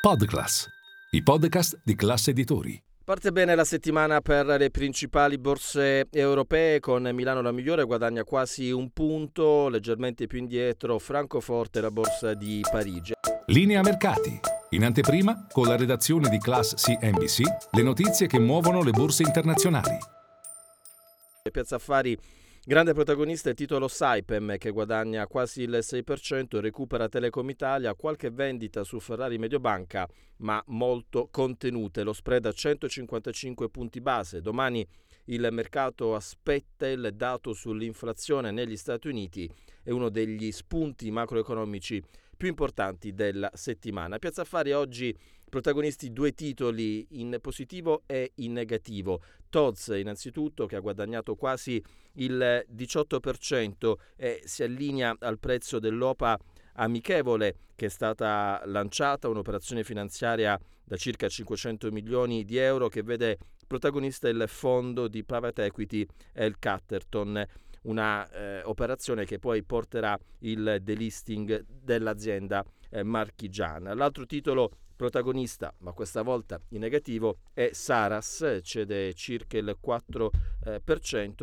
Podclass, i podcast di classe editori. Parte bene la settimana per le principali borse europee con Milano la migliore, guadagna quasi un punto, leggermente più indietro Francoforte la borsa di Parigi. Linea mercati. In anteprima, con la redazione di Class CNBC, le notizie che muovono le borse internazionali. Piazza Affari Grande protagonista è il titolo Saipem che guadagna quasi il 6%, recupera Telecom Italia, qualche vendita su Ferrari Mediobanca, ma molto contenute. Lo spread a 155 punti base. Domani il mercato aspetta il dato sull'inflazione negli Stati Uniti, è uno degli spunti macroeconomici più importanti della settimana. Piazza Affari oggi protagonisti due titoli in positivo e in negativo. Toz innanzitutto che ha guadagnato quasi il 18% e si allinea al prezzo dell'OPA amichevole che è stata lanciata, un'operazione finanziaria da circa 500 milioni di euro che vede protagonista il fondo di private equity El Catterton una eh, operazione che poi porterà il delisting dell'azienda eh, marchigiana. L'altro titolo protagonista, ma questa volta in negativo, è Saras, cede circa il 4%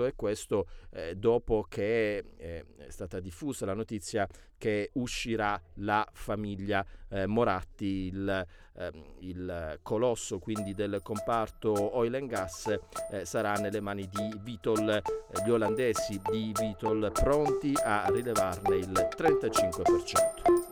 eh, e questo eh, dopo che eh, è stata diffusa la notizia che uscirà la famiglia eh, Moratti, il, ehm, il, colosso quindi del comparto oil and gas eh, sarà nelle mani di Vitol, eh, gli olandesi di Vitol pronti a rilevarne il 35%.